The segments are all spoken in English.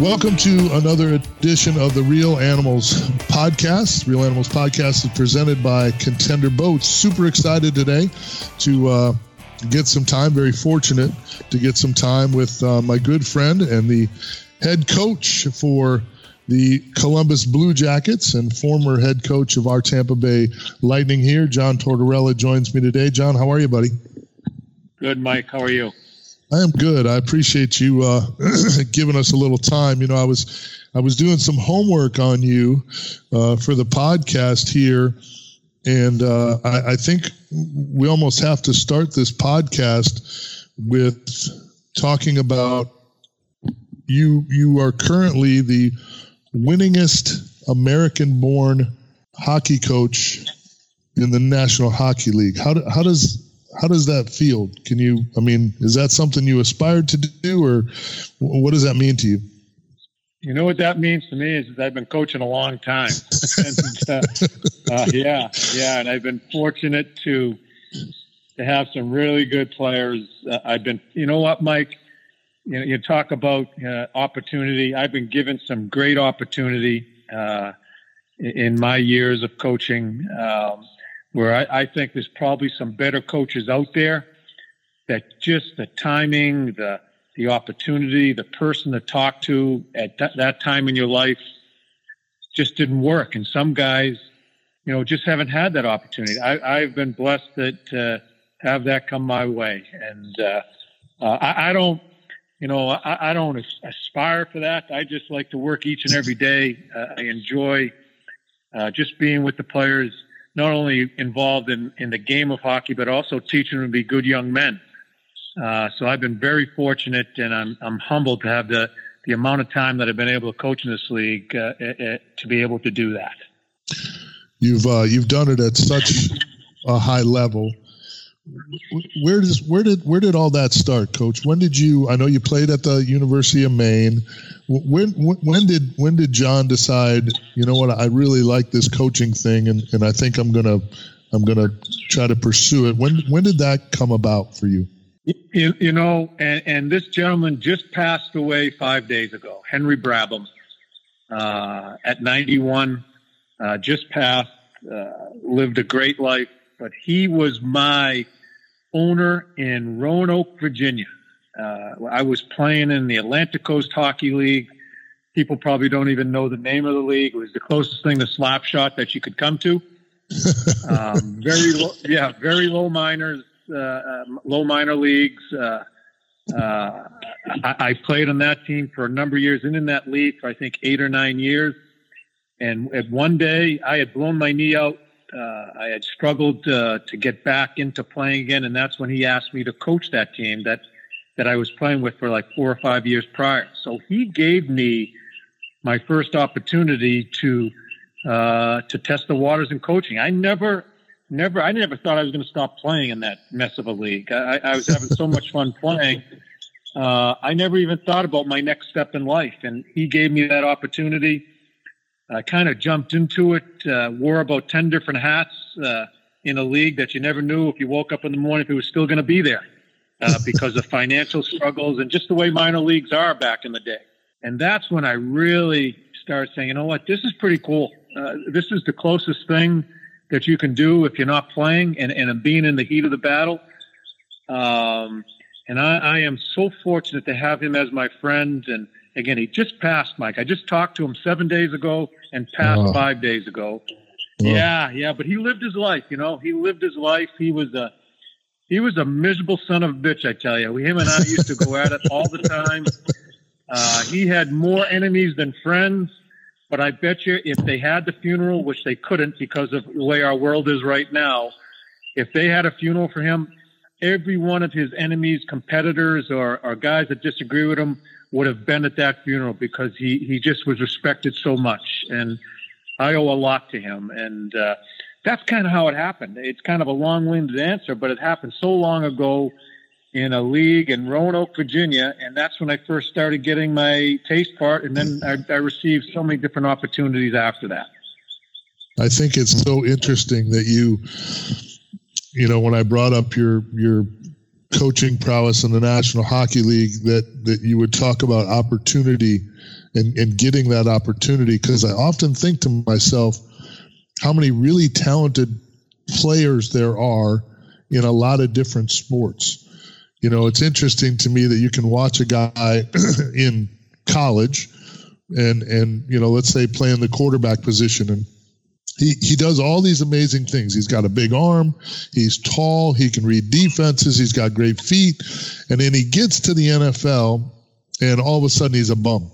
Welcome to another edition of the Real Animals podcast. Real Animals podcast is presented by Contender Boats. Super excited today to uh, get some time, very fortunate to get some time with uh, my good friend and the head coach for the Columbus Blue Jackets and former head coach of our Tampa Bay Lightning here. John Tortorella joins me today. John, how are you, buddy? Good, Mike. How are you? I am good. I appreciate you uh, giving us a little time. You know, I was I was doing some homework on you uh, for the podcast here, and uh, I, I, think we almost have to start this podcast with talking about you. You are currently the winningest American-born hockey coach in the National Hockey League. How do, how does how does that feel? Can you? I mean, is that something you aspired to do, or what does that mean to you? You know what that means to me is I've been coaching a long time. and, uh, uh, yeah, yeah, and I've been fortunate to to have some really good players. Uh, I've been, you know what, Mike? You know, you talk about uh, opportunity. I've been given some great opportunity uh, in my years of coaching. Um, where I, I think there's probably some better coaches out there that just the timing, the the opportunity, the person to talk to at th- that time in your life just didn't work. And some guys, you know, just haven't had that opportunity. I, have been blessed that to uh, have that come my way. And uh, uh, I, I, don't, you know, I, I, don't aspire for that. I just like to work each and every day. Uh, I enjoy uh, just being with the players not only involved in, in the game of hockey, but also teaching them to be good young men. Uh, so I've been very fortunate, and I'm I'm humbled to have the the amount of time that I've been able to coach in this league uh, uh, to be able to do that. You've uh, you've done it at such a high level. Where does where did where did all that start, Coach? When did you? I know you played at the University of Maine. When when did when did John decide? You know what? I really like this coaching thing, and, and I think I'm gonna I'm gonna try to pursue it. When when did that come about for you? You, you know, and, and this gentleman just passed away five days ago, Henry Brabham, uh, at 91, uh, just passed, uh, lived a great life, but he was my owner in Roanoke, Virginia. Uh, I was playing in the Atlantic Coast Hockey League. People probably don't even know the name of the league. It was the closest thing to Slapshot that you could come to. um, very low, yeah, very low minors, uh, uh, low minor leagues. Uh, uh, I, I, played on that team for a number of years and in that league for I think eight or nine years. And at one day I had blown my knee out. Uh, I had struggled to get back into playing again, and that's when he asked me to coach that team. That that I was playing with for like four or five years prior. So he gave me my first opportunity to uh, to test the waters in coaching. I never, never, I never thought I was going to stop playing in that mess of a league. I, I was having so much fun playing. Uh, I never even thought about my next step in life, and he gave me that opportunity. I kind of jumped into it, uh, wore about ten different hats uh, in a league that you never knew if you woke up in the morning if it was still going to be there uh, because of financial struggles and just the way minor leagues are back in the day. And that's when I really started saying, you know what, this is pretty cool. Uh, this is the closest thing that you can do if you're not playing and, and being in the heat of the battle. Um, and I, I am so fortunate to have him as my friend. And again, he just passed, Mike. I just talked to him seven days ago and passed oh. five days ago. Oh. Yeah, yeah, but he lived his life, you know. He lived his life. He was a he was a miserable son of a bitch, I tell you. Him and I used to go at it all the time. Uh, he had more enemies than friends, but I bet you if they had the funeral, which they couldn't because of the way our world is right now, if they had a funeral for him, every one of his enemies, competitors, or, or guys that disagree with him would have been at that funeral because he, he just was respected so much. And I owe a lot to him. And, uh, that's kind of how it happened. It's kind of a long-winded answer, but it happened so long ago in a league in Roanoke, Virginia, and that's when I first started getting my taste part, and then I, I received so many different opportunities after that. I think it's so interesting that you, you know, when I brought up your your coaching prowess in the National Hockey League, that that you would talk about opportunity and, and getting that opportunity because I often think to myself how many really talented players there are in a lot of different sports. You know, it's interesting to me that you can watch a guy in college and and you know, let's say playing the quarterback position and he, he does all these amazing things. He's got a big arm. He's tall. He can read defenses. He's got great feet. And then he gets to the NFL and all of a sudden he's a bum.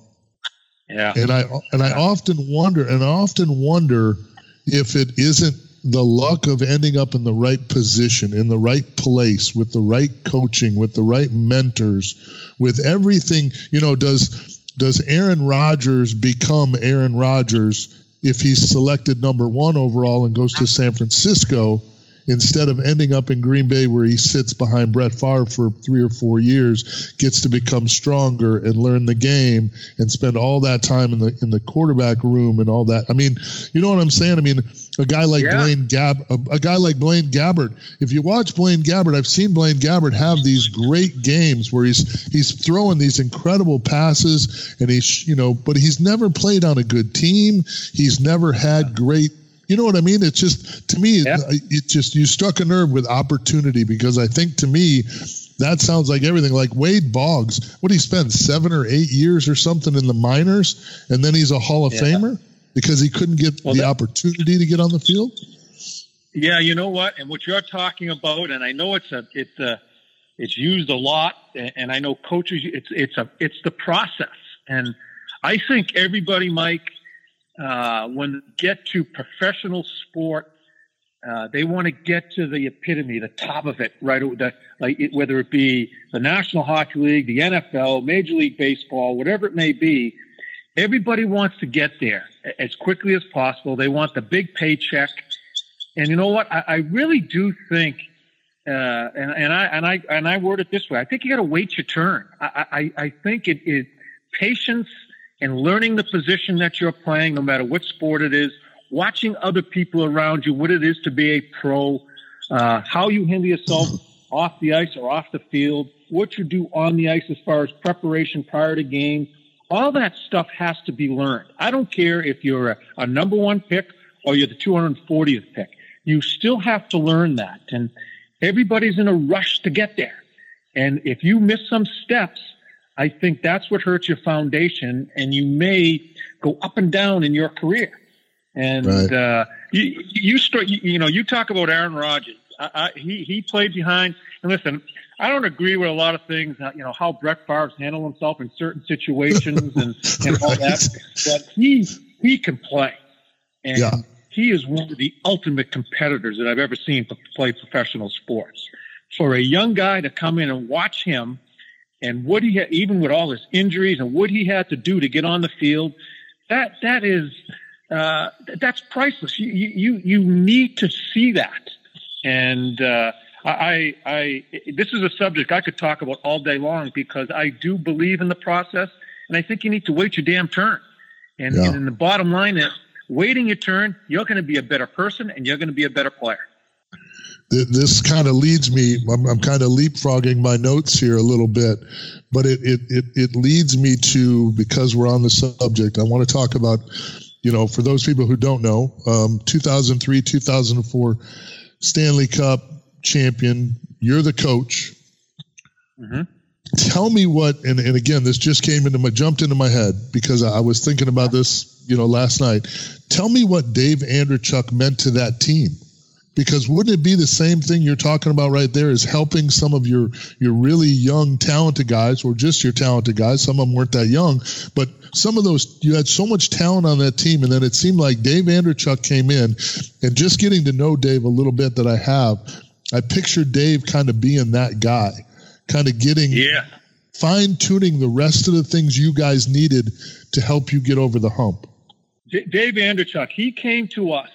Yeah. And I and I often wonder and I often wonder if it isn't the luck of ending up in the right position, in the right place, with the right coaching, with the right mentors, with everything. You know, does does Aaron Rodgers become Aaron Rodgers if he's selected number one overall and goes to San Francisco? Instead of ending up in Green Bay where he sits behind Brett Favre for three or four years, gets to become stronger and learn the game and spend all that time in the in the quarterback room and all that. I mean, you know what I'm saying? I mean, a guy like yeah. Blaine Gab, a, a, guy like Blaine Gabbert. If you watch Blaine Gabbert, I've seen Blaine Gabbert have these great games where he's he's throwing these incredible passes and he's you know, but he's never played on a good team. He's never had great you know what I mean? It's just to me, yeah. it just you struck a nerve with opportunity because I think to me that sounds like everything. Like Wade Boggs, what he spent seven or eight years or something in the minors, and then he's a Hall of yeah. Famer because he couldn't get well, the that, opportunity to get on the field. Yeah, you know what? And what you're talking about, and I know it's a it's a it's used a lot, and I know coaches. It's it's a it's the process, and I think everybody, Mike, uh, when they get to professional sport, uh, they want to get to the epitome, the top of it, right? The, like it, whether it be the National Hockey League, the NFL, Major League Baseball, whatever it may be, everybody wants to get there as quickly as possible. They want the big paycheck, and you know what? I, I really do think, uh, and, and I and I and I word it this way: I think you got to wait your turn. I, I, I think it is patience and learning the position that you're playing, no matter what sport it is, watching other people around you, what it is to be a pro, uh, how you handle yourself off the ice or off the field, what you do on the ice as far as preparation prior to games. All that stuff has to be learned. I don't care if you're a, a number one pick or you're the 240th pick. You still have to learn that. And everybody's in a rush to get there. And if you miss some steps, I think that's what hurts your foundation, and you may go up and down in your career. And right. uh, you, you start, you, you, know, you talk about Aaron Rodgers. I, I, he he played behind. And listen, I don't agree with a lot of things. Uh, you know how Brett Favre's handled himself in certain situations and, and all that, but he he can play, and yeah. he is one of the ultimate competitors that I've ever seen play professional sports. For a young guy to come in and watch him and what he had, even with all his injuries and what he had to do to get on the field, that that is uh, that's priceless. You, you you need to see that, and uh, I I this is a subject I could talk about all day long because I do believe in the process, and I think you need to wait your damn turn. And, yeah. and the bottom line is, waiting your turn, you're going to be a better person, and you're going to be a better player this kind of leads me I'm, I'm, kind of leapfrogging my notes here a little bit but it, it it it leads me to because we're on the subject i want to talk about you know for those people who don't know um, 2003 2004 stanley cup champion you're the coach. Mm-hmm. tell me what and, and again this just came into my jumped into my head because i was thinking about this you know last night. Tell me what dave andreychuk meant to that team because wouldn't it be the same thing you're talking about right there is helping some of your your really young talented guys or just your talented guys. Some of them weren't that young but some of those you had so much talent on that team. And then it seemed like Dave Andreychuk came in and just getting to know Dave a little bit that I have I pictured Dave kind of being that guy kind of getting yeah. fine tuning the rest of the things you guys needed to help you get over the hump. Dave Andreychuk he came to us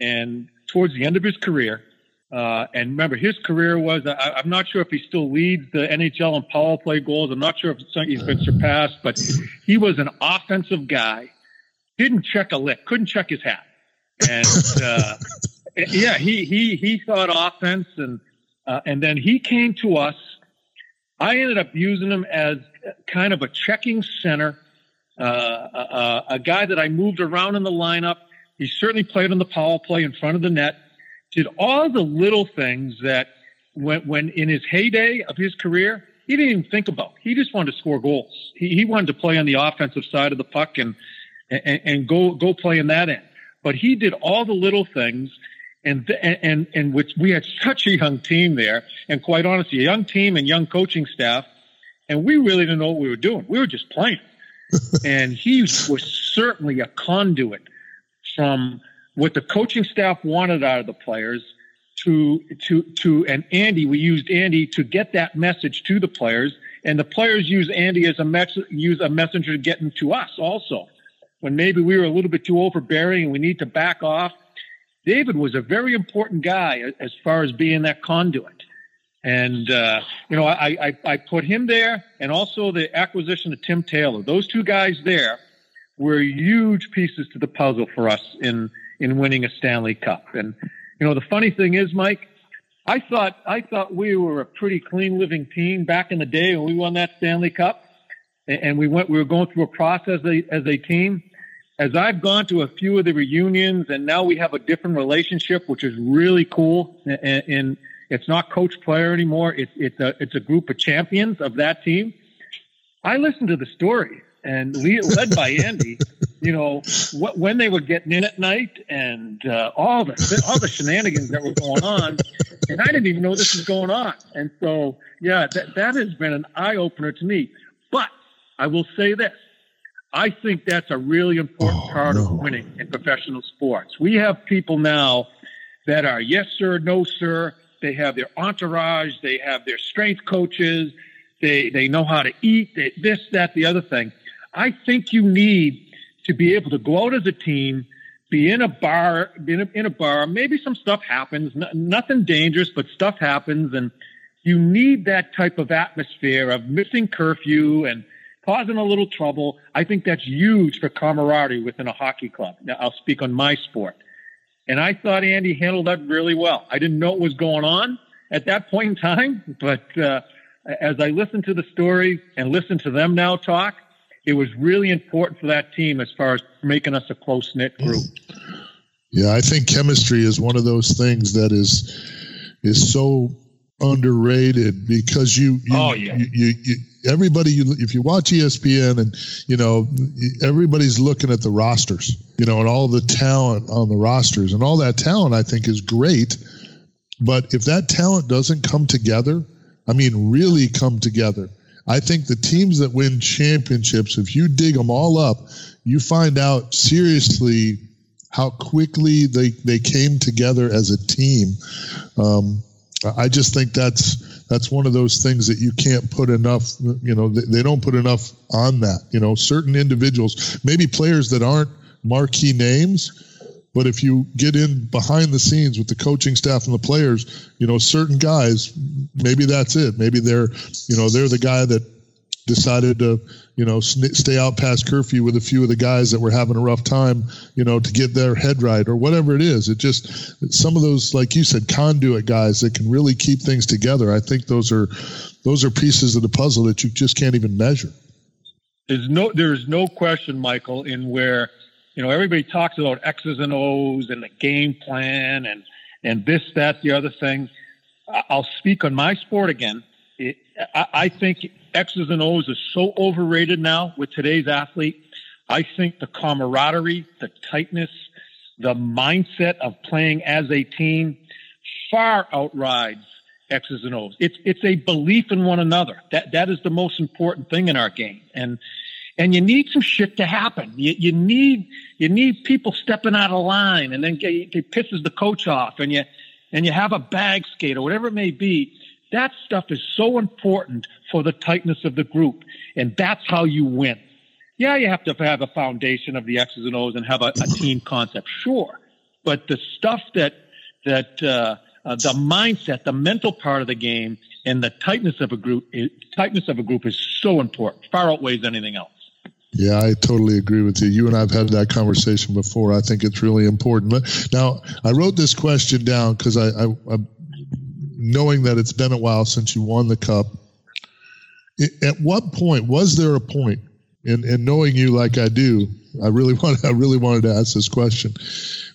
and towards the end of his career. Uh, and remember, his career was, I, am not sure if he still leads the NHL in power play goals. I'm not sure if he's been surpassed, but he was an offensive guy. Didn't check a lick, couldn't check his hat. And, uh, yeah, he, he, he thought offense and, uh, and then he came to us. I ended up using him as kind of a checking center uh, a, a guy that I moved around in the lineup. He certainly played on the power play in front of the net. Did all the little things that when, when in his heyday of his career, he didn't even think about. He just wanted to score goals. He, he wanted to play on the offensive side of the puck and, and, and go, go play in that end. But he did all the little things and, and, and which we had such a young team there. And quite honestly, a young team and young coaching staff. And we really didn't know what we were doing. We were just playing. and he was certainly a conduit from what the coaching staff wanted out of the players to to to and Andy we used Andy to get that message to the players. And the players use Andy as a mess- use a messenger to get them to us also. When maybe we were a little bit too overbearing and we need to back off David was a very important guy as far as being that conduit. And uh, you know I, I I put him there and also the acquisition of Tim Taylor. Those two guys there were huge pieces to the puzzle for us in in winning a Stanley Cup. And you know, the funny thing is, Mike, I thought I thought we were a pretty clean living team back in the day when we won that Stanley Cup, and we went we were going through a process as a, as a team. As I've gone to a few of the reunions, and now we have a different relationship, which is really cool. And, and it's not coach player anymore. It's it's a it's a group of champions of that team. I listen to the stories and led by Andy, you know, what, when they were getting in at night and uh, all the all the shenanigans that were going on, and I didn't even know this was going on. And so, yeah, that that has been an eye opener to me. But I will say this: I think that's a really important oh, part no. of winning in professional sports. We have people now that are yes sir, no sir. They have their entourage. They have their strength coaches. They they know how to eat. They, this, that, the other thing. I think you need to be able to go out as a team, be in a bar, be in a, in a bar. Maybe some stuff happens, nothing dangerous, but stuff happens, and you need that type of atmosphere of missing curfew and causing a little trouble. I think that's huge for camaraderie within a hockey club. Now, I'll speak on my sport. And I thought Andy handled that really well. I didn't know what was going on at that point in time, but uh, as I listened to the story and listen to them now talk, it was really important for that team as far as making us a close knit group. Yeah, I think chemistry is one of those things that is is so underrated because you, you oh yeah you, you, you, everybody you if you watch espn and you know everybody's looking at the rosters you know and all the talent on the rosters and all that talent i think is great but if that talent doesn't come together i mean really come together I think the teams that win championships, if you dig them all up, you find out seriously how quickly they, they came together as a team. Um, I just think that's that's one of those things that you can't put enough. You know, they, they don't put enough on that. You know, certain individuals, maybe players that aren't marquee names, but if you get in behind the scenes with the coaching staff and the players, you know, certain guys, maybe that's it. Maybe they're, you know, they're the guy that decided to, you know, stay out past curfew with a few of the guys that were having a rough time, you know, to get their head right or whatever it is. It just some of those, like you said, conduit guys that can really keep things together. I think those are those are pieces of the puzzle that you just can't even measure. There's no there's no question, Michael, in where you know, everybody talks about X's and O's and the game plan and, and this, that, the other thing. I'll speak on my sport again. It, I, I think X's and O's is so overrated now with today's athlete. I think the camaraderie, the tightness, the mindset of playing as a team far outrides X's and O's. It's it's a belief in one another. That that is the most important thing in our game. And and you need some shit to happen. You, you need you need people stepping out of line, and then get, it pisses the coach off, and you and you have a bag skate or whatever it may be. That stuff is so important for the tightness of the group, and that's how you win. Yeah, you have to have a foundation of the X's and O's and have a, a team concept, sure. But the stuff that that uh, uh, the mindset, the mental part of the game, and the tightness of a group, is, tightness of a group is so important, far outweighs anything else. Yeah, I totally agree with you. You and I've had that conversation before. I think it's really important. Now, I wrote this question down because I, I, I, knowing that it's been a while since you won the cup. At what point was there a point? and, and knowing you like I do, I really want I really wanted to ask this question.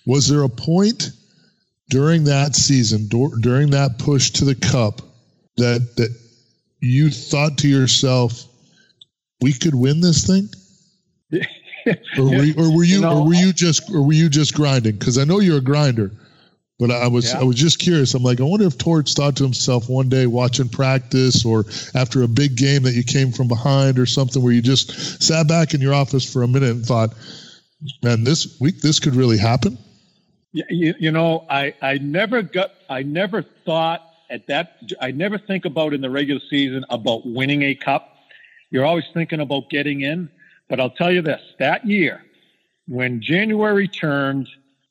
Was there a point during that season, during that push to the cup, that that you thought to yourself, we could win this thing? Or, were you, or were you, you know, or were you just, or were you just grinding? Because I know you're a grinder. But I was yeah. I was just curious. I'm like, I wonder if Torts thought to himself one day watching practice or after a big game that you came from behind or something where you just sat back in your office for a minute and thought, man, this week this could really happen. Yeah, you, you know, I, I never got I never thought at that I never think about in the regular season about winning a cup. You're always thinking about getting in. But I'll tell you this: that year, when January turned,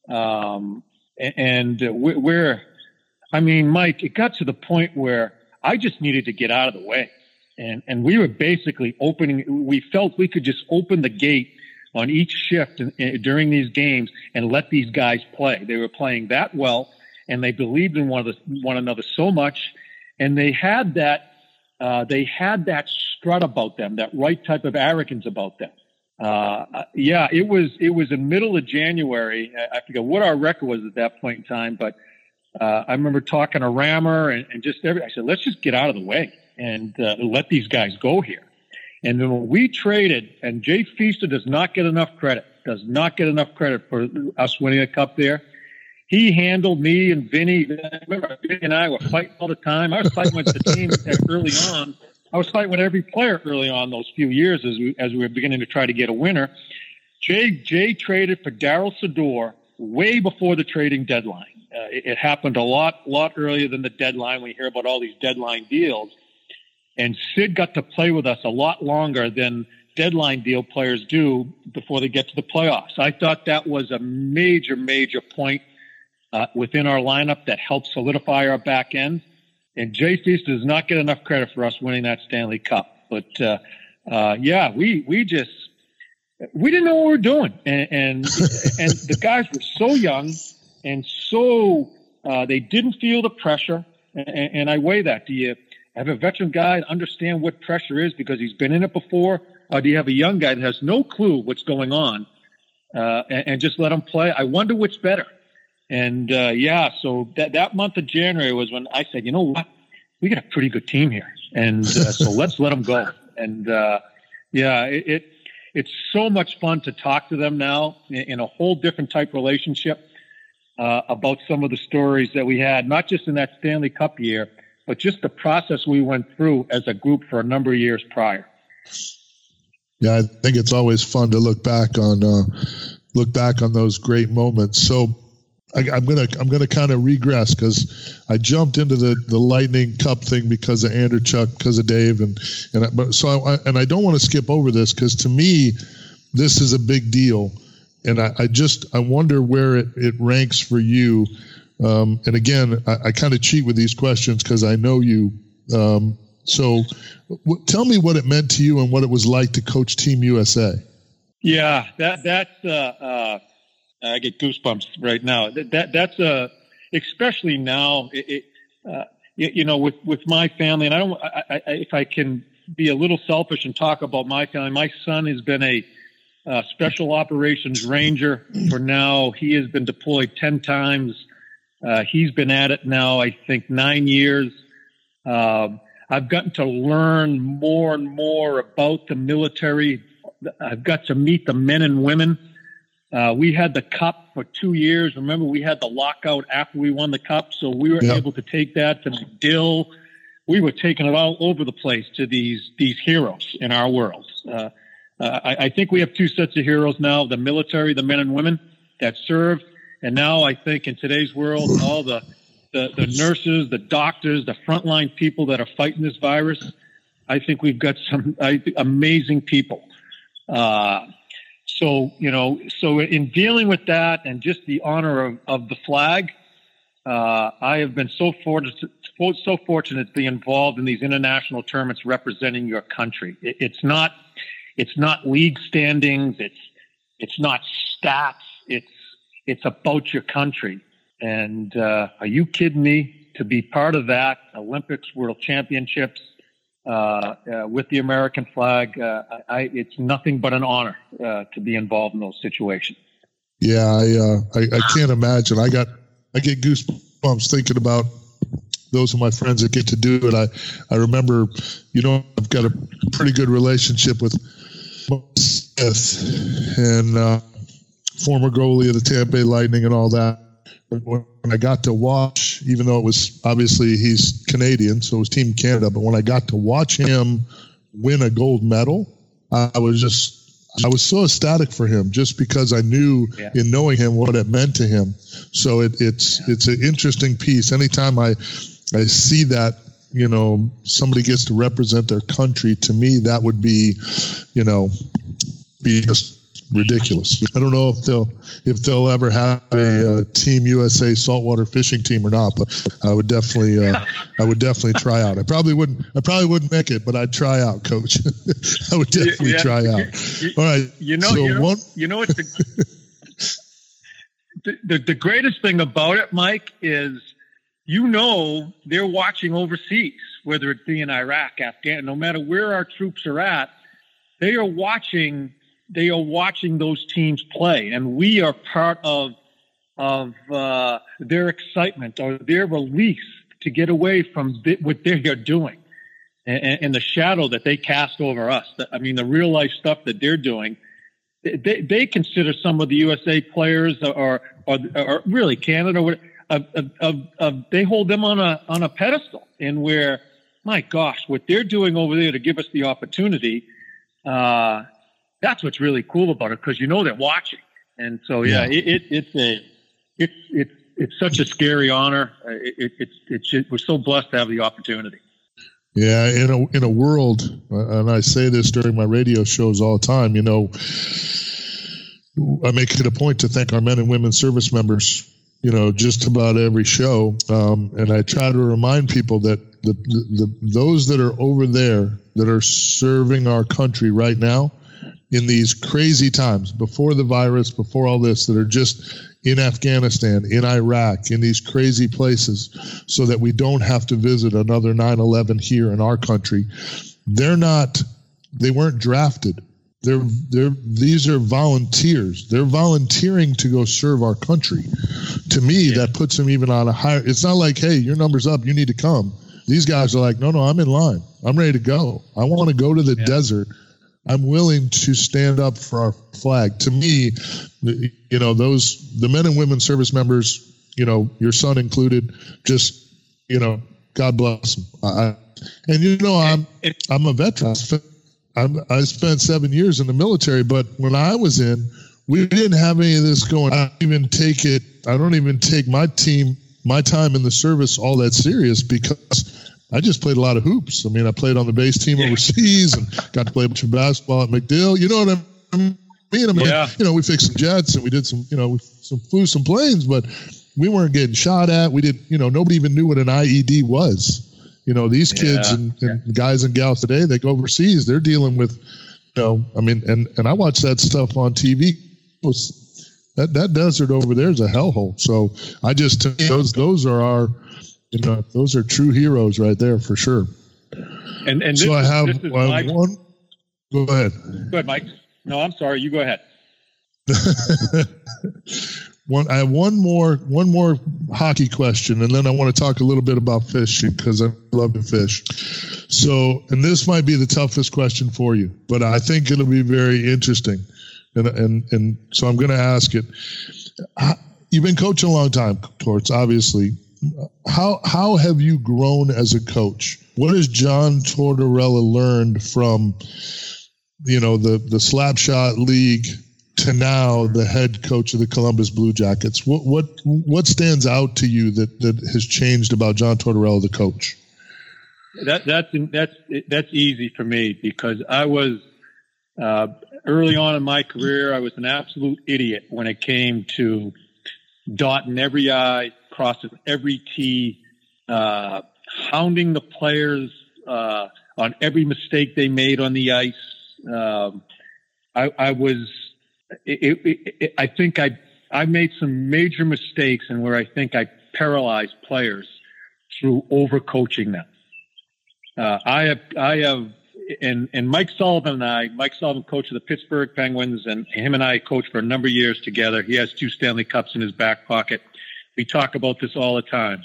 um, and we're, I mean, Mike, it got to the point where I just needed to get out of the way. And, and we were basically opening, we felt we could just open the gate on each shift in, in, during these games and let these guys play. They were playing that well and they believed in one, the, one another so much. And they had that, uh, they had that strut about them, that right type of arrogance about them. Uh, yeah, it was it was in middle of January. I forget what our record was at that point in time, but uh, I remember talking to Rammer and, and, just every. I said, let's just get out of the way and uh, let these guys go here. And then when we traded, and Jay Feaster does not get enough credit, does not get enough credit for us winning a cup there. He handled me and Vinny. Remember, Vinny and I were fighting all the time. I was fighting with the team early on I was fighting with every player early on those few years as we as we were beginning to try to get a winner. Jay Jay traded for Darryl Sydor way before the trading deadline. Uh, it, it, happened a lot lot earlier than the deadline. We hear about all these deadline deals, and Sid got to play with us a lot longer than deadline deal players do before they get to the playoffs. I thought that was a major major point uh, within our lineup that helped solidify our back end. And Jay Feaster does not get enough credit for us winning that Stanley Cup. But uh, uh, yeah, we we just we didn't know what we were doing, and and, and the guys were so young and so uh, they didn't feel the pressure. And, and, I weigh that. Do you have a veteran guy understand what pressure is because he's been in it before, or do you have a young guy that has no clue what's going on uh, and, and just let him play? I wonder which better. And uh, yeah, so that that month of January was when I said, you know what, we got a pretty good team here, and uh, so let's let them go. And uh, yeah, it, it, it's so much fun to talk to them now in, in a whole different type relationship uh, about some of the stories that we had, not just in that Stanley Cup year, but just the process we went through as a group for a number of years prior. Yeah, I think it's always fun to look back on uh, look back on those great moments. So I, am gonna I'm gonna kind of regress because I jumped into the, the Lightning Cup thing because of Andreychuk, because of Dave, and and I, but so I, and I don't want to skip over this because to me this is a big deal, and I, I just I wonder where it, it ranks for you. Um, and again, I, I kind of cheat with these questions because I know you. Um, so, w- tell me what it meant to you and what it was like to coach Team USA. Yeah, that that's uh, uh I get goosebumps right now. That, that that's a uh, especially now. It, it, uh, you, know, with with my family, and I don't. I, I, if I can be a little selfish and talk about my family, my son has been a uh, special operations ranger for now. He has been deployed ten times. Uh, he's been at it now, I think, nine years. Um, I've gotten to learn more and more about the military. I've got to meet the men and women uh, we had the cup for two years. Remember, we had the lockout after we won the cup, so we were yep. able to take that to MacDill. We were taking it all over the place to these these heroes in our world. Uh, uh, I, I, think we have two sets of heroes now: the military, the men and women that served, and now I think in today's world, all the the, the nurses, the doctors, the frontline people that are fighting this virus. I think we've got some I, amazing people. Uh, so, you know, so in dealing with that and just the honor of, of the flag, uh, I have been so fortunate, so fortunate to be involved in these international tournaments representing your country. It, it's not, it's not league standings. It's, it's not stats. It's, it's about your country. And uh, are you kidding me? To be part of that, Olympics, World Championships, with the American flag. Uh, I, it's nothing but an honor uh, to be involved in those situations. Yeah, I, uh, I, I can't imagine. I got I get goosebumps thinking about those of my friends that get to do it. I I remember, you know, I've got a pretty good relationship with Smith and uh, former goalie of the Tampa Bay Lightning and all that. When I got to watch, even though it was obviously he's Canadian, so it was Team Canada, but when I got to watch him win a gold medal, I was just I was so ecstatic for him just because I knew yeah. in knowing him what it meant to him. So it, it's yeah. it's an interesting piece. Anytime I I see that you know somebody gets to represent their country, to me that would be you know be just ridiculous. I don't know if they'll if they'll ever have a, uh, Team USA saltwater fishing team or not, but I would definitely uh, I would definitely try out. I probably wouldn't I probably wouldn't make it, but I'd try out, Coach. I would definitely yeah, try out. You, All right, you know, so you know, one, you know what the, the, the the greatest thing about it, Mike, is you know they're watching overseas, whether it be in Iraq, Afghanistan, no matter where our troops are at, they are watching they are watching those teams play, and we are part of of uh, their excitement or their release to get away from what they are doing and, and, the shadow that they cast over us. I mean, the real life stuff that they're doing. They, they consider some of the USA players or or, or really Canada or of, of, of, they hold them on a on a pedestal and where my gosh what they're doing over there to give us the opportunity uh, that's what's really cool about it because you know they're watching. And so, yeah, yeah. It, it, it's a, it's, it's, it's such a scary honor. It, it's, it's, we're so blessed to have the opportunity. Yeah, in a in a world, and I say this during my radio shows all the time. You know, I make it a point to thank our men and women service members. You know, just about every show, um, and I try to remind people that the, the, the those that are over there that are serving our country right now, in these crazy times before the virus, before all this, that are just in Afghanistan, in Iraq, in these crazy places, so that we don't have to visit another 9 11 here in our country. They're not, they weren't drafted. They're, they're, these are volunteers. They're volunteering to go serve our country. To me, yeah. that puts them even on a higher. It's not like, hey, your number's up, you need to come. These guys are like, no, no, I'm in line. I'm ready to go. I want to go to the yeah. desert I'm willing to stand up for our flag. To me, you know, those the men and women service members, you know, your son included, just you know, God bless them. I, and you know, I'm I'm a veteran. I'm, I spent seven years in the military, but when I was in, we didn't have any of this going. I don't even take it. I don't even take my team, my time in the service all that serious because I just played a lot of hoops. I mean, I played on the base team overseas and got to play a bunch of basketball at MacDill. You know what I mean? I mean, yeah. you know, we fixed some jets and we did some, you know, we some, flew some planes, but we weren't getting shot at. We did, you know, nobody even knew what an IED was. You know, these kids yeah. and, and yeah. guys and gals today, they go overseas, they're dealing with, you know, I mean, and, and I watch that stuff on TV. That, that desert over there is a hellhole. So I just, those, those are our, you know, those are true heroes right there for sure. And and so I have, I have one. Go ahead. Go ahead, Mike. No, I'm sorry. You go ahead. one, I have one more one more hockey question, and then I want to talk a little bit about fishing because I love to fish. So, and this might be the toughest question for you, but I think it'll be very interesting, and and and so I'm going to ask it. You've been coaching a long time, Torts, obviously how how have you grown as a coach? What has John Tortorella learned from you know the the slapshot league to now the head coach of the Columbus Blue Jackets? What what what stands out to you that that has changed about John Tortorella, the coach? That that's that's that's easy for me because I was uh, early on in my career. I was an absolute idiot when it came to dotting every I, crossing every T, uh, hounding the players uh, on every mistake they made on the ice. Um, I, I, was, it, it, it, I think I, I made some major mistakes and where I think I paralyzed players through overcoaching them. uh, I have, I have, and, and Mike Sullivan and I, Mike Sullivan, coach of the Pittsburgh Penguins, and him and I coached for a number of years together. He has two Stanley Cups in his back pocket. We talk about this all the time.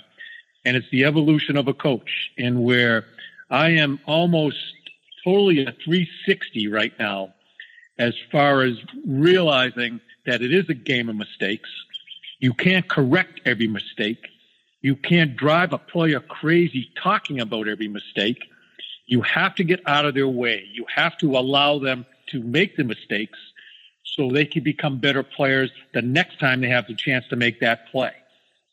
And it's the evolution of a coach, and where I am almost totally a 360 right now as far as realizing that it is a game of mistakes. You can't correct every mistake. You can't drive a player crazy talking about every mistake. You have to get out of their way. You have to allow them to make the mistakes so they can become better players the next time they have the chance to make that play.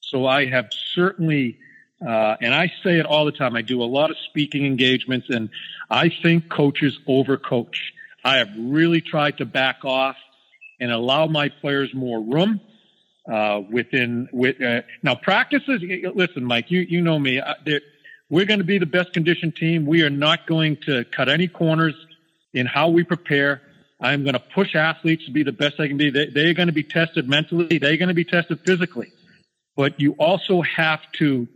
So I have certainly, uh, and I say it all the time. I do a lot of speaking engagements, and I think coaches overcoach. I have really tried to back off and allow my players more room uh, within with uh, now practices. Listen, Mike, you you know me. Uh, we're going to be the best conditioned team. We are not going to cut any corners in how we prepare. I'm going to push athletes to be the best they can be. They, they're going to be tested mentally. They're going to be tested physically. But you also have to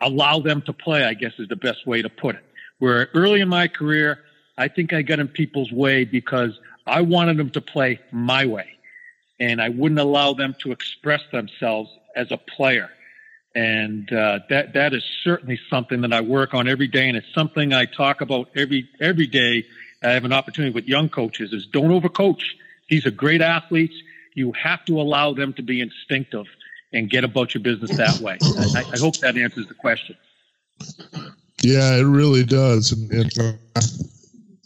allow them to play, I guess is the best way to put it. Where early in my career, I think I got in people's way because I wanted them to play my way and I wouldn't allow them to express themselves as a player. And uh, that that is certainly something that I work on every day, and it's something I talk about every every day. I have an opportunity with young coaches: is don't overcoach. These are great athletes. You have to allow them to be instinctive and get about your business that way. I, I hope that answers the question. Yeah, it really does, and, and uh,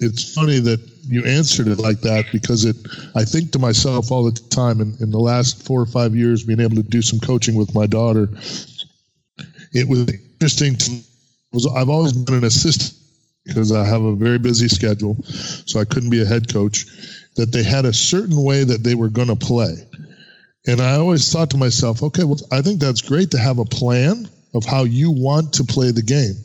it's funny that you answered it like that because it i think to myself all the time in, in the last four or five years being able to do some coaching with my daughter it was interesting to was i've always been an assistant because i have a very busy schedule so i couldn't be a head coach that they had a certain way that they were going to play and i always thought to myself okay well i think that's great to have a plan of how you want to play the game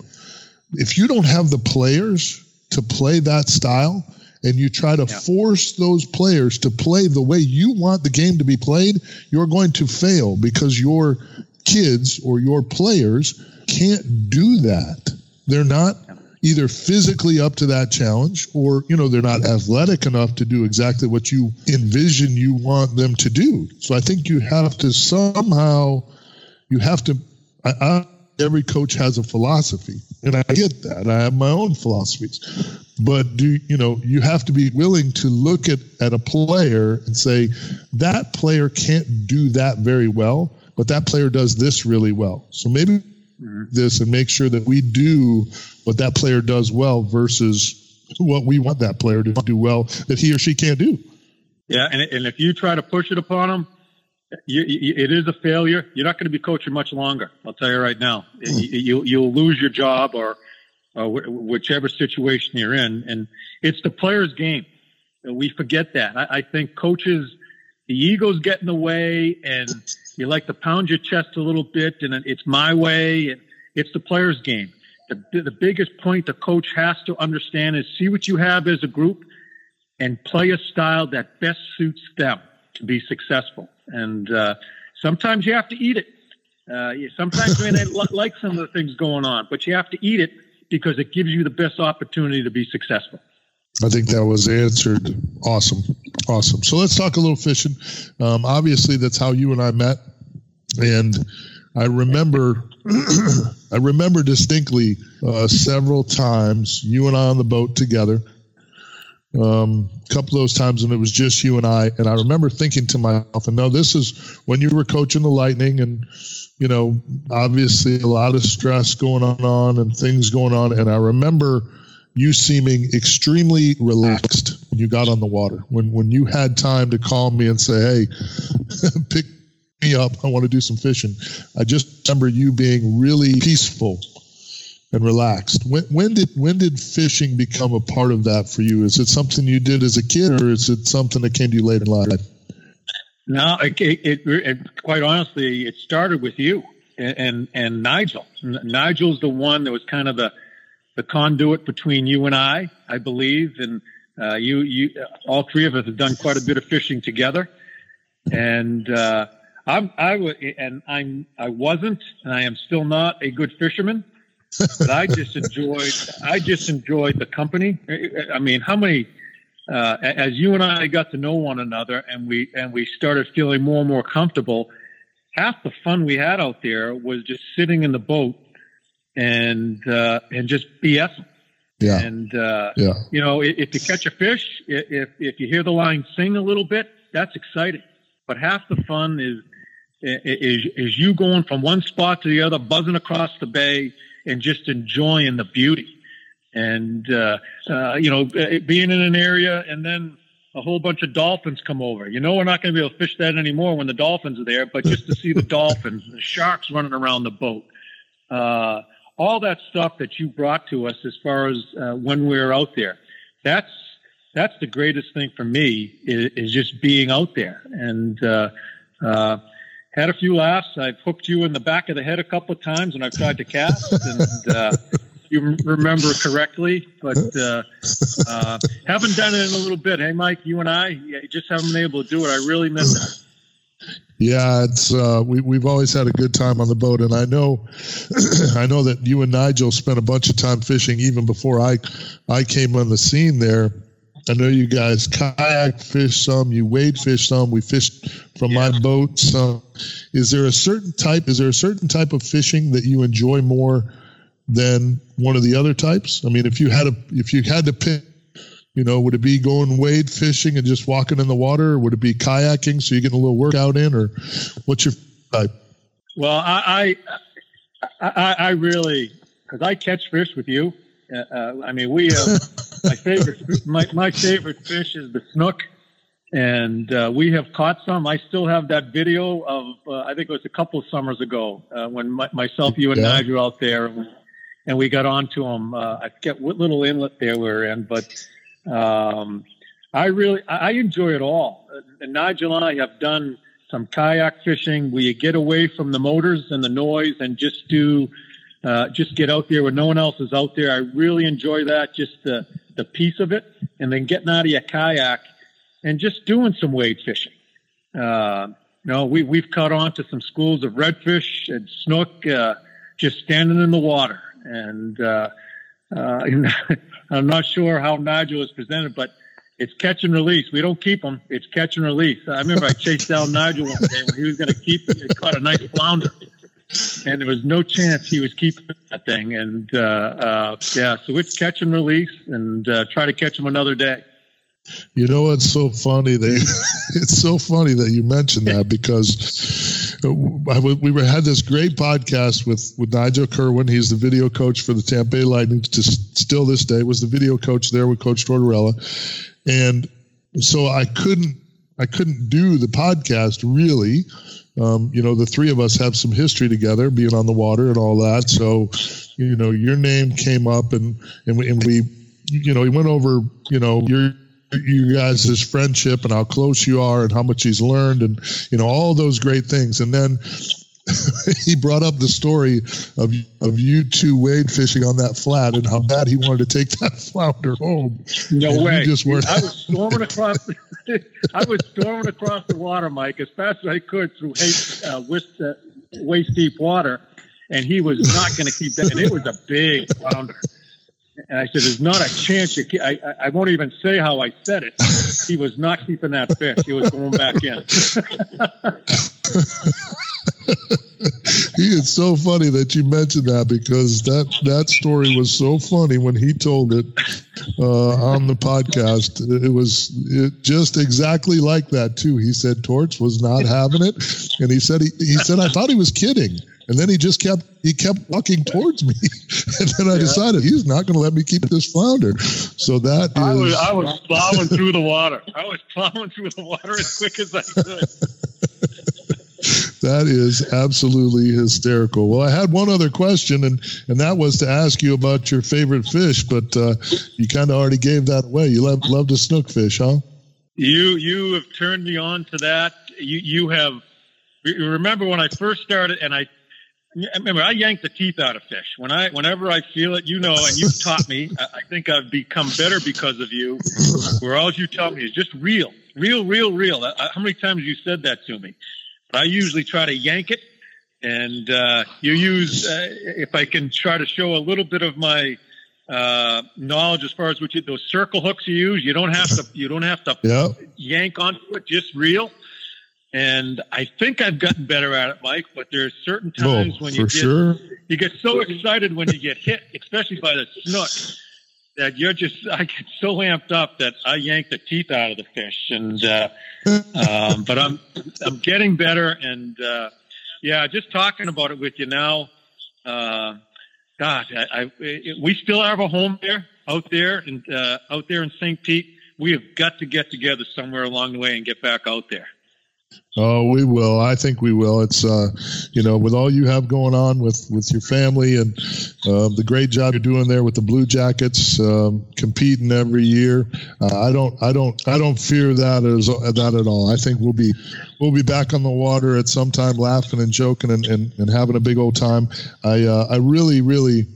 if you don't have the players to play that style and you try to yeah. force those players to play the way you want the game to be played, you're going to fail because your kids or your players can't do that. They're not either physically up to that challenge or, you know, they're not athletic enough to do exactly what you envision you want them to do. So I think you have to somehow, you have to, I, I every coach has a philosophy and i get that i have my own philosophies but do you know you have to be willing to look at, at a player and say that player can't do that very well but that player does this really well so maybe. This and make sure that we do what that player does well versus what we want that player to do well that he or she can't do yeah and, and if you try to push it upon them you, you, it is a failure. You're not going to be coaching much longer. I'll tell you right now. Hmm. You, you'll lose your job or, or whichever situation you're in. And it's the player's game. We forget that. I, I think coaches, the egos get in the way and you like to pound your chest a little bit and it's my way. And it's the player's game. The, the biggest point the coach has to understand is see what you have as a group and play a style that best suits them to be successful. And uh, sometimes you have to eat it. Uh, sometimes you may not like some of the things going on, but you have to eat it because it gives you the best opportunity to be successful. I think that was answered. Awesome. Awesome. So let's talk a little fishing. Um, obviously, that's how you and I met. And I remember, I remember distinctly uh, several times you and I on the boat together um, a couple of those times when it was just you and I. And I remember thinking to myself, and no, this is when you were coaching the Lightning, and you know, obviously a lot of stress going on and things going on. And I remember you seeming extremely relaxed when you got on the water. When when you had time to call me and say, "Hey, pick me up. I want to do some fishing." I just remember you being really peaceful and relaxed. When, when did when did fishing become a part of that for you? Is it something you did as a kid, or is it something that came to you later in life? No, it, it, it, quite honestly, it started with you and and, and Nigel. Nigel's the one that was kind of the the conduit between you and I, I believe, and uh, you you all three of us have done quite a bit of fishing together, and. Uh, I'm, I was, and I'm, I wasn't, and I am still not a good fisherman but I just enjoyed I just enjoyed the company. I mean, how many uh, as you and I got to know one another and we and we started feeling more and more comfortable, half the fun we had out there was just sitting in the boat and uh, and just BSing. Yeah. And uh, yeah. you know, if you catch a fish, if if you hear the line sing a little bit, that's exciting. But half the fun is is is you going from one spot to the other, buzzing across the bay, and just enjoying the beauty. And uh, uh, you know, being in an area, and then a whole bunch of dolphins come over. You know, we're not going to be able to fish that anymore when the dolphins are there, but just to see the dolphins, the sharks running around the boat. Uh, all that stuff that you brought to us as far as uh, when we were out there. That's that's the greatest thing for me is, is just being out there and uh, uh, had a few laughs. I've hooked you in the back of the head a couple of times when I've tried to cast, and uh, you remember correctly, but uh, uh, haven't done it in a little bit. Hey, Mike, you and I just haven't been able to do it. I really miss it. Yeah, it's uh, we we've always had a good time on the boat, and I know, I know that you and Nigel spent a bunch of time fishing even before I, I came on the scene there. I know you guys kayak fish some, you wade fish some. We fished from yeah. my boat some. Is there a certain type? Is there a certain type of fishing that you enjoy more than one of the other types? I mean, if you had a if you had to pick you know, would it be going wade fishing and just walking in the water, or would it be kayaking so you get a little workout in, or what's your type? Well, I I, I, I really because I catch fish with you. Uh, uh, I mean, we have my favorite my my favorite fish is the snook, and uh, we have caught some. I still have that video of uh, I think it was a couple of summers ago uh, when my, myself, you, and yeah. Nigel out there, and we, and we got onto them. Uh, I forget what little inlet there we are in, but um, I really, I enjoy it all. And Nigel and I have done some kayak fishing you get away from the motors and the noise and just do, uh, just get out there when no one else is out there. I really enjoy that, just the, the piece of it. And then getting out of your kayak and just doing some wade fishing. Uh, you know, we, we've caught on to some schools of redfish and snook, uh, just standing in the water. And, uh, uh, I'm not sure how Nigel is presented, but it's catch and release. We don't keep them. It's catch and release. I remember I chased down Nigel one day when he was going to keep. it. caught a nice flounder, and there was no chance he was keeping that thing. And uh, uh, yeah, so it's catch and release, and uh, try to catch him another day. You know what's so funny? They, it's so funny that you mentioned that because we were, had this great podcast with, with Nigel Kirwan. He's the video coach for the Tampa Bay Lightning. To still this day was the video coach there with Coach Tortorella, and so I couldn't I couldn't do the podcast really. Um, you know, the three of us have some history together, being on the water and all that. So, you know, your name came up, and and we, and we you know, we went over, you know, your you guys' this friendship and how close you are and how much he's learned and you know all those great things and then he brought up the story of of you two wade fishing on that flat and how bad he wanted to take that flounder home. No and way! Just weren't. I was storming across. I was storming across the water, Mike, as fast as I could through uh, waist, uh, waist deep water, and he was not going to keep that. And it was a big flounder. And I said, "There's not a chance." You I, I won't even say how I said it. He was not keeping that fish. He was going back in. he is so funny that you mentioned that because that that story was so funny when he told it uh, on the podcast. It was it just exactly like that too. He said Torts was not having it, and he said he, he said I thought he was kidding. And then he just kept he kept walking towards me, and then I yeah. decided he's not going to let me keep this flounder. So that I was I was plowing through the water. I was plowing through the water as quick as I could. that is absolutely hysterical. Well, I had one other question, and and that was to ask you about your favorite fish, but uh, you kind of already gave that away. You love love to snook fish, huh? You you have turned me on to that. You you have. Remember when I first started, and I remember I yank the teeth out of fish when I whenever I feel it. You know, and you've taught me. I think I've become better because of you. Where all you tell me is just real, real, real, real. How many times you said that to me? But I usually try to yank it, and uh, you use. Uh, if I can try to show a little bit of my uh, knowledge as far as what you, those circle hooks you use, you don't have to. You don't have to yeah. yank onto it. Just reel. And I think I've gotten better at it, Mike. But there's certain times oh, when you get sure. you get so excited when you get hit, especially by the snook, that you're just I get so amped up that I yank the teeth out of the fish. And uh, um, but I'm I'm getting better, and uh, yeah, just talking about it with you now. Uh, God, I, I, we still have a home there out there and uh, out there in St. Pete. We have got to get together somewhere along the way and get back out there. Oh, we will. I think we will. It's uh, you know, with all you have going on with with your family and uh, the great job you're doing there with the Blue Jackets, um, competing every year. Uh, I don't, I don't, I don't fear that as that at all. I think we'll be we'll be back on the water at some time, laughing and joking and, and, and having a big old time. I uh, I really, really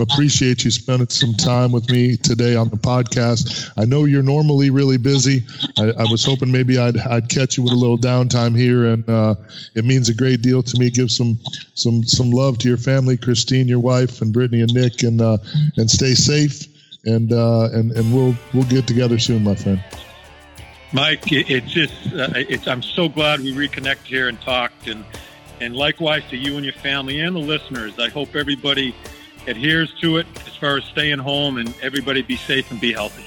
appreciate you spending some time with me today on the podcast. I know you're normally really busy. I, I was hoping maybe I'd, I'd catch you with a little downtime here, and uh, it means a great deal to me. Give some some some love to your family, Christine, your wife, and Brittany and Nick, and uh, and stay safe. And uh, and and we'll we'll get together soon, my friend. Mike, it's just uh, it's. I'm so glad we reconnected here and talked, and and likewise to you and your family and the listeners. I hope everybody adheres to it as far as staying home and everybody be safe and be healthy.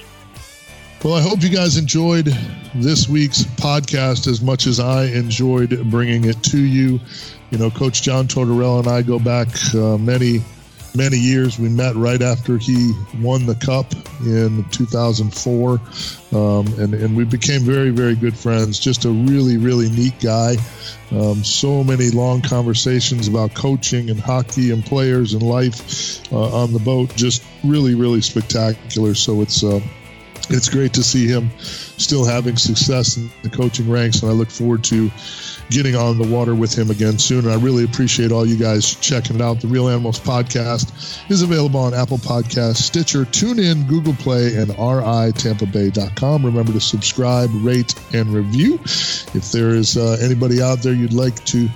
Well, I hope you guys enjoyed this week's podcast as much as I enjoyed bringing it to you. You know, Coach John Tortorella and I go back uh, many, many years. We met right after he won the Cup in 2004, um, and and we became very, very good friends. Just a really, really neat guy. Um, so many long conversations about coaching and hockey and players and life uh, on the boat. Just really, really spectacular. So it's uh, it's great to see him still having success in the coaching ranks, and I look forward to getting on the water with him again soon. And I really appreciate all you guys checking it out. The Real Animals podcast is available on Apple Podcasts, Stitcher, TuneIn, Google Play, and RITampaBay.com. Remember to subscribe, rate, and review. If there is uh, anybody out there you'd like to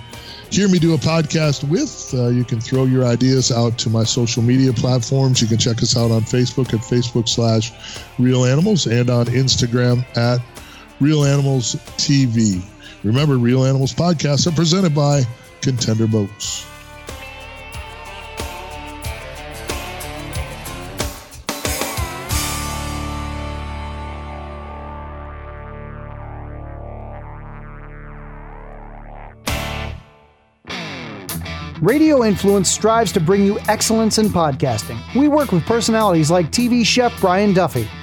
hear me do a podcast with, uh, you can throw your ideas out to my social media platforms. You can check us out on Facebook at Facebook slash Real Animals and on Instagram at Real Animals TV. Remember, Real Animals podcasts are presented by Contender Boats. Radio Influence strives to bring you excellence in podcasting. We work with personalities like TV chef Brian Duffy,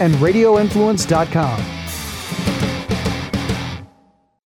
And RadioInfluence.com.